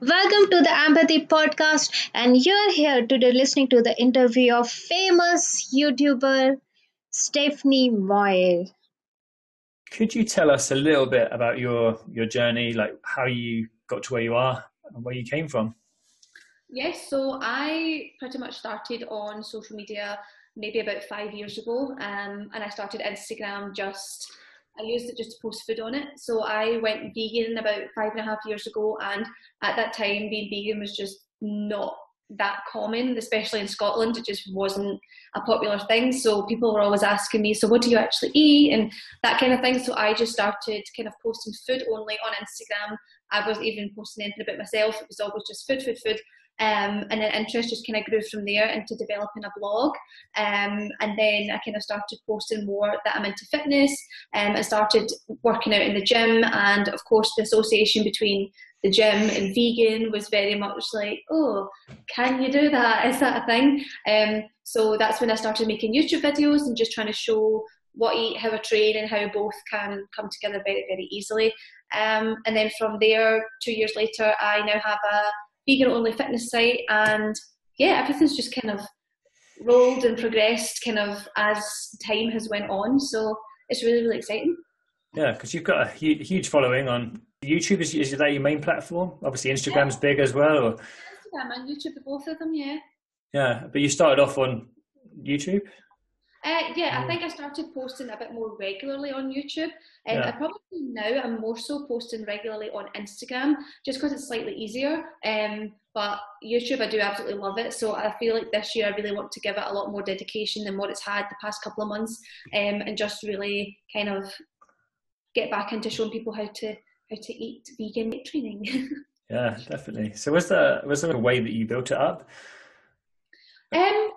Welcome to the Empathy Podcast, and you're here today listening to the interview of famous YouTuber Stephanie Moyle. Could you tell us a little bit about your your journey, like how you got to where you are and where you came from? Yes, so I pretty much started on social media maybe about five years ago, um, and I started Instagram just. I used it just to post food on it. So I went vegan about five and a half years ago, and at that time, being vegan was just not that common, especially in Scotland. It just wasn't a popular thing. So people were always asking me, "So what do you actually eat?" and that kind of thing. So I just started kind of posting food only on Instagram. I wasn't even posting anything about myself. It was always just food, food, food. Um, and then interest just kind of grew from there into developing a blog. Um, and then I kind of started posting more that I'm into fitness. Um, I started working out in the gym, and of course, the association between the gym and vegan was very much like, oh, can you do that? Is that a thing? Um, so that's when I started making YouTube videos and just trying to show what I eat, how I train, and how both can come together very, very easily. Um, and then from there, two years later, I now have a vegan only fitness site and yeah everything's just kind of rolled and progressed kind of as time has went on so it's really really exciting. Yeah because you've got a huge following on youtube. Is, is that your main platform? Obviously instagram's yeah. big as well or? instagram and youtube both of them yeah. Yeah but you started off on youtube uh, yeah, I think I started posting a bit more regularly on YouTube. Um, yeah. I probably now I'm more so posting regularly on Instagram just because it's slightly easier. Um, but YouTube, I do absolutely love it. So I feel like this year I really want to give it a lot more dedication than what it's had the past couple of months, um, and just really kind of get back into showing people how to how to eat vegan weight training. yeah, definitely. So was there was there a way that you built it up? Um,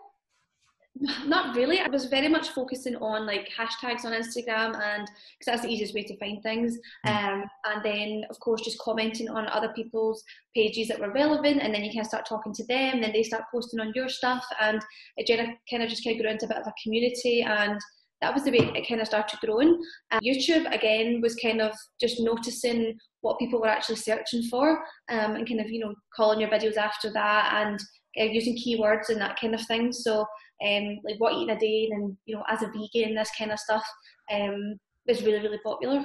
not really. I was very much focusing on like hashtags on Instagram and because that's the easiest way to find things. Hmm. Um, and then of course just commenting on other people's pages that were relevant, and then you kind of start talking to them. Then they start posting on your stuff, and it kind of just kind of grew into a bit of a community. And that was the way it kind of started growing. Um, YouTube again was kind of just noticing what people were actually searching for, um, and kind of you know calling your videos after that and uh, using keywords and that kind of thing. So um, like what eating a day and you know as a vegan this kind of stuff um, is really really popular.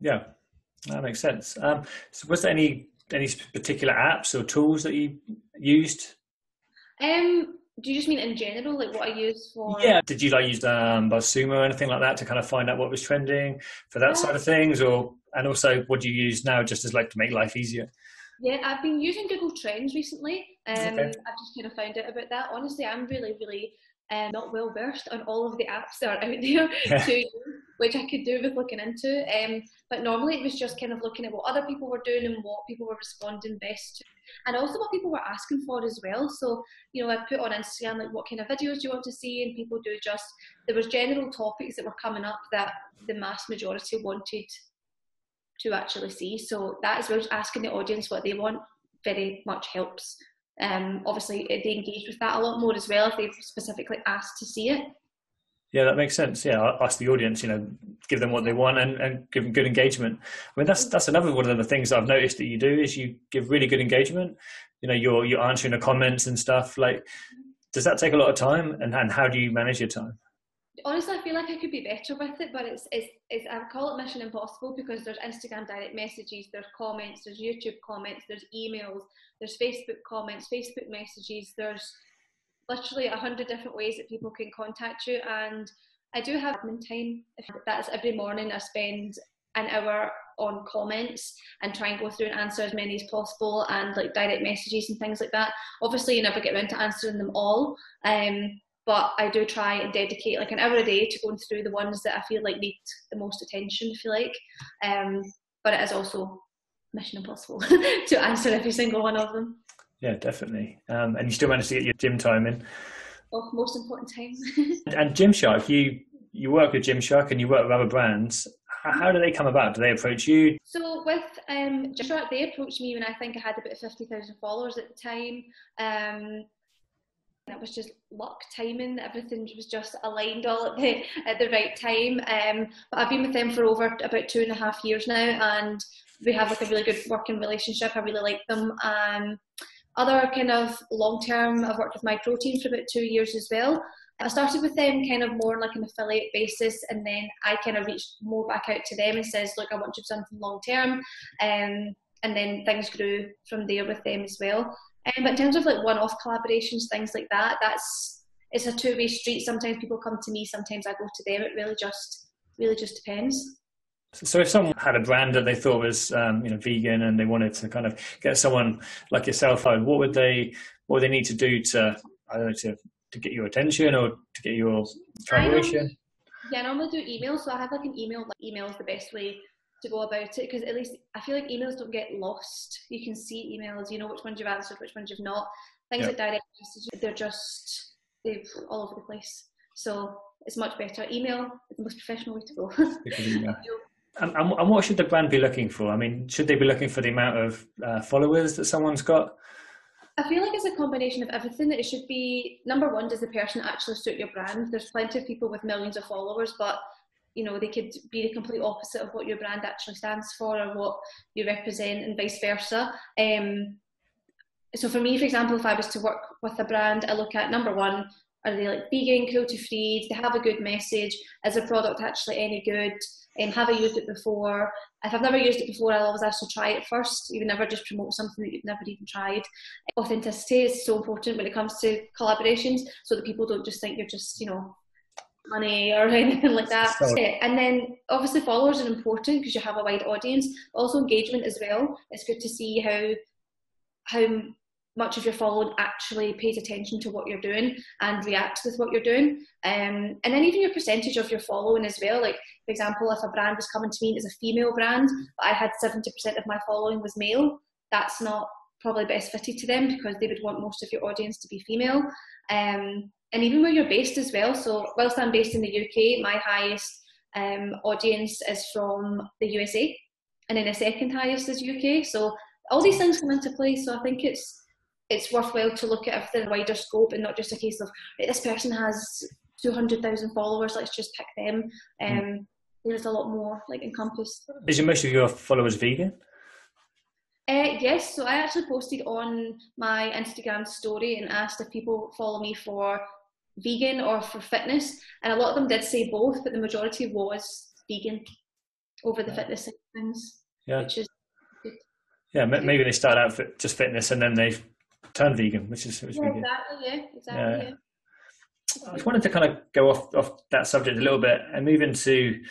Yeah, that makes sense. Um, so was there any any particular apps or tools that you used? Um, do you just mean in general, like what I use for? Yeah. Did you like use um, BuzzSumo or anything like that to kind of find out what was trending for that yeah. side of things, or and also what do you use now just as like to make life easier? Yeah, I've been using Google Trends recently. Um, okay. I've just kind of found out about that. Honestly, I'm really, really um, not well versed on all of the apps that are out there yeah. to use, which I could do with looking into. Um, but normally it was just kind of looking at what other people were doing and what people were responding best to, and also what people were asking for as well. So you know, I put on Instagram like what kind of videos do you want to see, and people do just there was general topics that were coming up that the mass majority wanted to actually see. So that as well as asking the audience what they want very much helps. Um, obviously, they engage with that a lot more as well if they've specifically asked to see it. Yeah, that makes sense. Yeah, ask the audience, you know, give them what they want and, and give them good engagement. I mean, that's that's another one of the things I've noticed that you do is you give really good engagement. You know, you're you're answering the comments and stuff. Like, does that take a lot of time? And and how do you manage your time? Honestly, I feel like I could be better with it, but it's, it's, it's I call it mission impossible because there's Instagram direct messages, there's comments, there's YouTube comments, there's emails, there's Facebook comments, Facebook messages, there's literally a hundred different ways that people can contact you. And I do have admin time. That's every morning. I spend an hour on comments and try and go through and answer as many as possible and like direct messages and things like that. Obviously, you never get around to answering them all. Um, but I do try and dedicate like an hour a day to going through the ones that I feel like need the most attention, if you like. Um, but it is also mission impossible to answer every single one of them. Yeah, definitely. Um, and you still manage to get your gym time in. Oh, most important time. and Gymshark, you you work with Gymshark and you work with other brands. How do they come about? Do they approach you? So with um, Gymshark, they approached me when I think I had about fifty thousand followers at the time. Um, it was just luck, timing. Everything was just aligned all at the at the right time. Um, but I've been with them for over about two and a half years now, and we have like a really good working relationship. I really like them. Um, other kind of long term, I've worked with Myprotein for about two years as well. I started with them kind of more on like an affiliate basis, and then I kind of reached more back out to them and says, "Look, I want to do something long term," um, and then things grew from there with them as well. Um, but in terms of like one-off collaborations, things like that, that's it's a two-way street. Sometimes people come to me, sometimes I go to them. It really just really just depends. So if someone had a brand that they thought was um, you know vegan and they wanted to kind of get someone like yourself on, what would they what would they need to do to I don't know to to get your attention or to get your collaboration? Yeah, I normally do email, so I have like an email. Like email is the best way to go about it because at least I feel like emails don't get lost. You can see emails, you know which ones you've answered, which ones you've not. Things yep. like direct messages, they're just they're all over the place. So it's much better. Email is the most professional way to go. and, and, what should the brand be looking for? I mean, should they be looking for the amount of uh, followers that someone's got? I feel like it's a combination of everything. That it should be number one, does the person actually suit your brand? There's plenty of people with millions of followers, but you know they could be the complete opposite of what your brand actually stands for or what you represent, and vice versa. Um, so for me, for example, if I was to work with a brand, I look at number one, are they like vegan, cruelty free? Do they have a good message? Is the product actually any good? Um, have I used it before? If I've never used it before, I'll always actually try it first. You never just promote something that you've never even tried. Authenticity is so important when it comes to collaborations, so that people don't just think you're just, you know, money or anything like that. And then obviously followers are important because you have a wide audience. Also engagement as well. It's good to see how how much of your following actually pays attention to what you're doing and reacts with what you're doing. Um, and then even your percentage of your following as well. Like, for example, if a brand was coming to me as a female brand, but I had 70% of my following was male, that's not probably best fitted to them because they would want most of your audience to be female. Um, and even where you're based as well. So, whilst I'm based in the UK, my highest um, audience is from the USA, and then the second highest is UK. So, all these things come into play. So, I think it's it's worthwhile to look at a wider scope and not just a case of this person has 200,000 followers, let's just pick them. Um, mm. There's a lot more like encompassed. Is most of your followers vegan? Uh, yes, so I actually posted on my Instagram story and asked if people follow me for vegan or for fitness, and a lot of them did say both, but the majority was vegan over the yeah. fitness things. Yeah. Which is good. Yeah, maybe they start out for just fitness and then they turn vegan, which is which yeah, exactly, yeah, exactly. Yeah. I just wanted to kind of go off off that subject a little bit and move into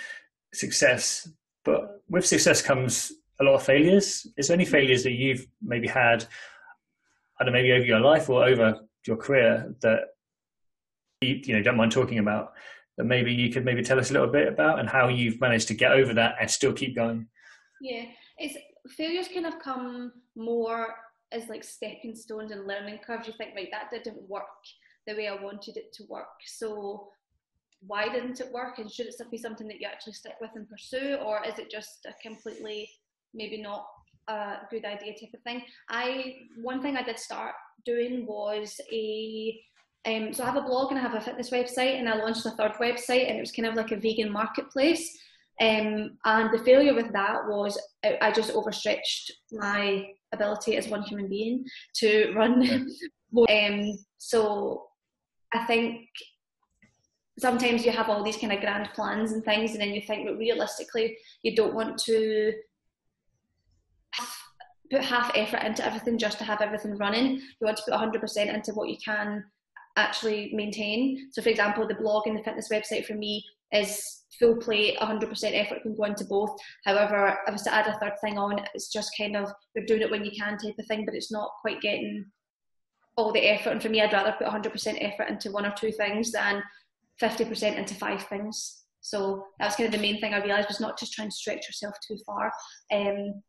success. But with success comes a lot of failures. Is there any failures that you've maybe had, I don't know, maybe over your life or over your career that you, you know don't mind talking about? That maybe you could maybe tell us a little bit about and how you've managed to get over that and still keep going. Yeah, it's failures kind of come more as like stepping stones and learning curves. You think, right, that didn't work the way I wanted it to work. So why didn't it work? And should it still be something that you actually stick with and pursue, or is it just a completely maybe not a good idea type of thing? I one thing I did start doing was a um, so I have a blog and I have a fitness website, and I launched a third website, and it was kind of like a vegan marketplace. Um, and the failure with that was I just overstretched my ability as one human being to run. Yeah. um, so I think sometimes you have all these kind of grand plans and things, and then you think, but realistically, you don't want to put half effort into everything just to have everything running. You want to put 100% into what you can actually maintain. So, for example, the blog and the fitness website for me is full play, 100% effort can go into both. However, if I was to add a third thing on, it's just kind of you're doing it when you can type of thing, but it's not quite getting all the effort. And for me, I'd rather put 100% effort into one or two things than 50% into five things. So that was kind of the main thing I realised was not just trying to stretch yourself too far. Um,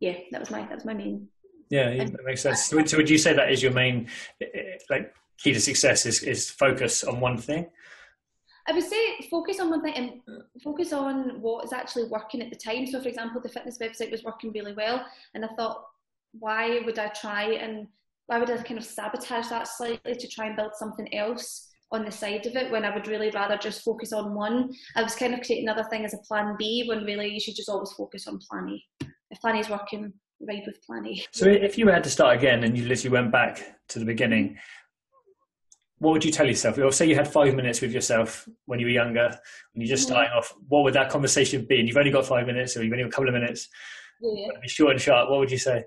yeah, that was my that was my main. Yeah, yeah that makes sense. So, would you say that is your main eh, like key to success is is focus on one thing? I would say focus on one thing and focus on what is actually working at the time. So, for example, the fitness website was working really well, and I thought, why would I try and why would I kind of sabotage that slightly to try and build something else on the side of it when I would really rather just focus on one. I was kind of creating another thing as a plan B when really you should just always focus on plan A. If plan A is working, ride with plan A. So if you had to start again and you literally went back to the beginning, what would you tell yourself? Or say you had five minutes with yourself when you were younger, when you're just mm-hmm. starting off, what would that conversation be? And you've only got five minutes or you've only got a couple of minutes. Yeah. Be short and sharp. What would you say?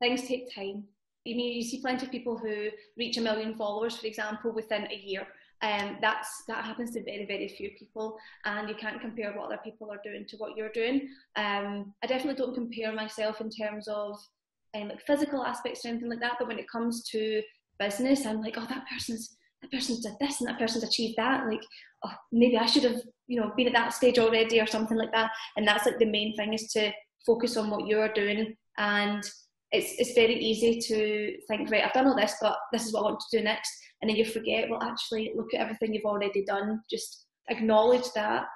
Things take time. I mean, you see plenty of people who reach a million followers, for example, within a year. Um, that's that happens to very very few people, and you can't compare what other people are doing to what you're doing. Um, I definitely don't compare myself in terms of um, like physical aspects or anything like that. But when it comes to business, I'm like, oh, that person's that person's did this and that person's achieved that. Like, oh, maybe I should have you know been at that stage already or something like that. And that's like the main thing is to focus on what you're doing and it's it's very easy to think, right, I've done all this, but this is what I want to do next, and then you forget. Well, actually, look at everything you've already done. Just acknowledge that,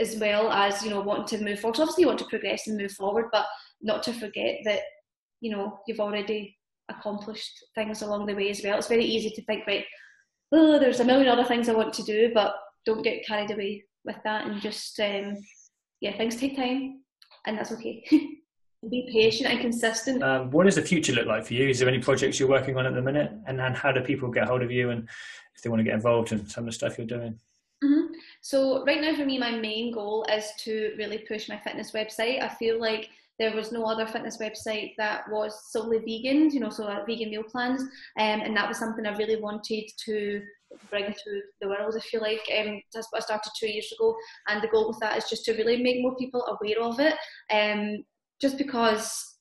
as well as you know wanting to move forward. So obviously, you want to progress and move forward, but not to forget that you know you've already accomplished things along the way as well. It's very easy to think, right, oh, there's a million other things I want to do, but don't get carried away with that, and just um, yeah, things take time, and that's okay. be patient and consistent. Um, what does the future look like for you? Is there any projects you're working on at the minute? And, and how do people get hold of you and if they want to get involved in some of the stuff you're doing? Mm-hmm. So right now for me, my main goal is to really push my fitness website. I feel like there was no other fitness website that was solely vegan, you know, so like vegan meal plans, um, and that was something I really wanted to bring to the world, if you like. Um, that's what I started two years ago, and the goal with that is just to really make more people aware of it. Um, just because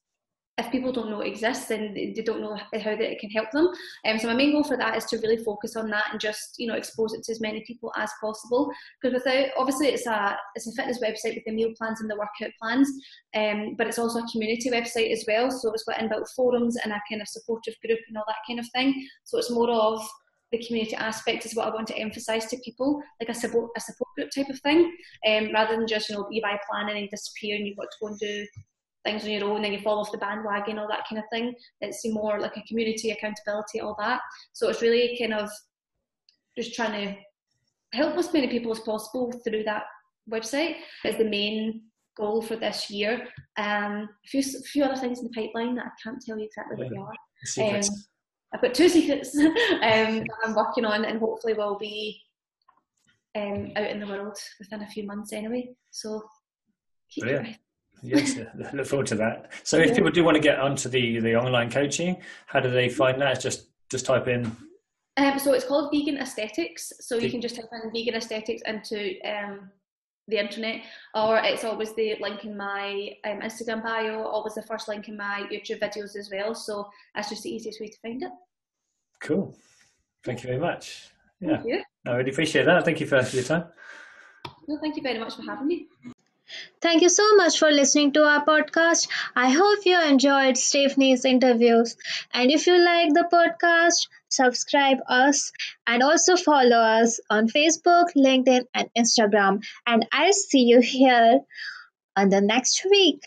if people don't know it exists, then they don't know how that it can help them. Um, so my main goal for that is to really focus on that and just you know expose it to as many people as possible. Because without obviously it's a it's a fitness website with the meal plans and the workout plans, um, but it's also a community website as well. So it's got inbuilt forums and a kind of supportive group and all that kind of thing. So it's more of the community aspect is what I want to emphasise to people, like a support a support group type of thing, um, rather than just you know you buy a plan and you disappear and you've got to go and do things on your own and you fall off the bandwagon, all that kind of thing. It's more like a community accountability, all that. So it's really kind of just trying to help as many people as possible through that website is the main goal for this year. Um, a few, a few other things in the pipeline that I can't tell you exactly what they are. Um, I've got two secrets um, that I'm working on and hopefully will be um, out in the world within a few months anyway. So keep Brilliant yes, look forward to that. So, if people do want to get onto the the online coaching, how do they find that? Just just type in. Um, so it's called Vegan Aesthetics. So you can just type in Vegan Aesthetics into um, the internet, or it's always the link in my um, Instagram bio, always the first link in my YouTube videos as well. So that's just the easiest way to find it. Cool. Thank you very much. Yeah, I really appreciate that. Thank you for, for your time. No, thank you very much for having me. Thank you so much for listening to our podcast. I hope you enjoyed Stephanie's interviews. And if you like the podcast, subscribe us and also follow us on Facebook, LinkedIn, and Instagram. And I'll see you here on the next week.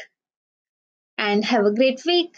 And have a great week.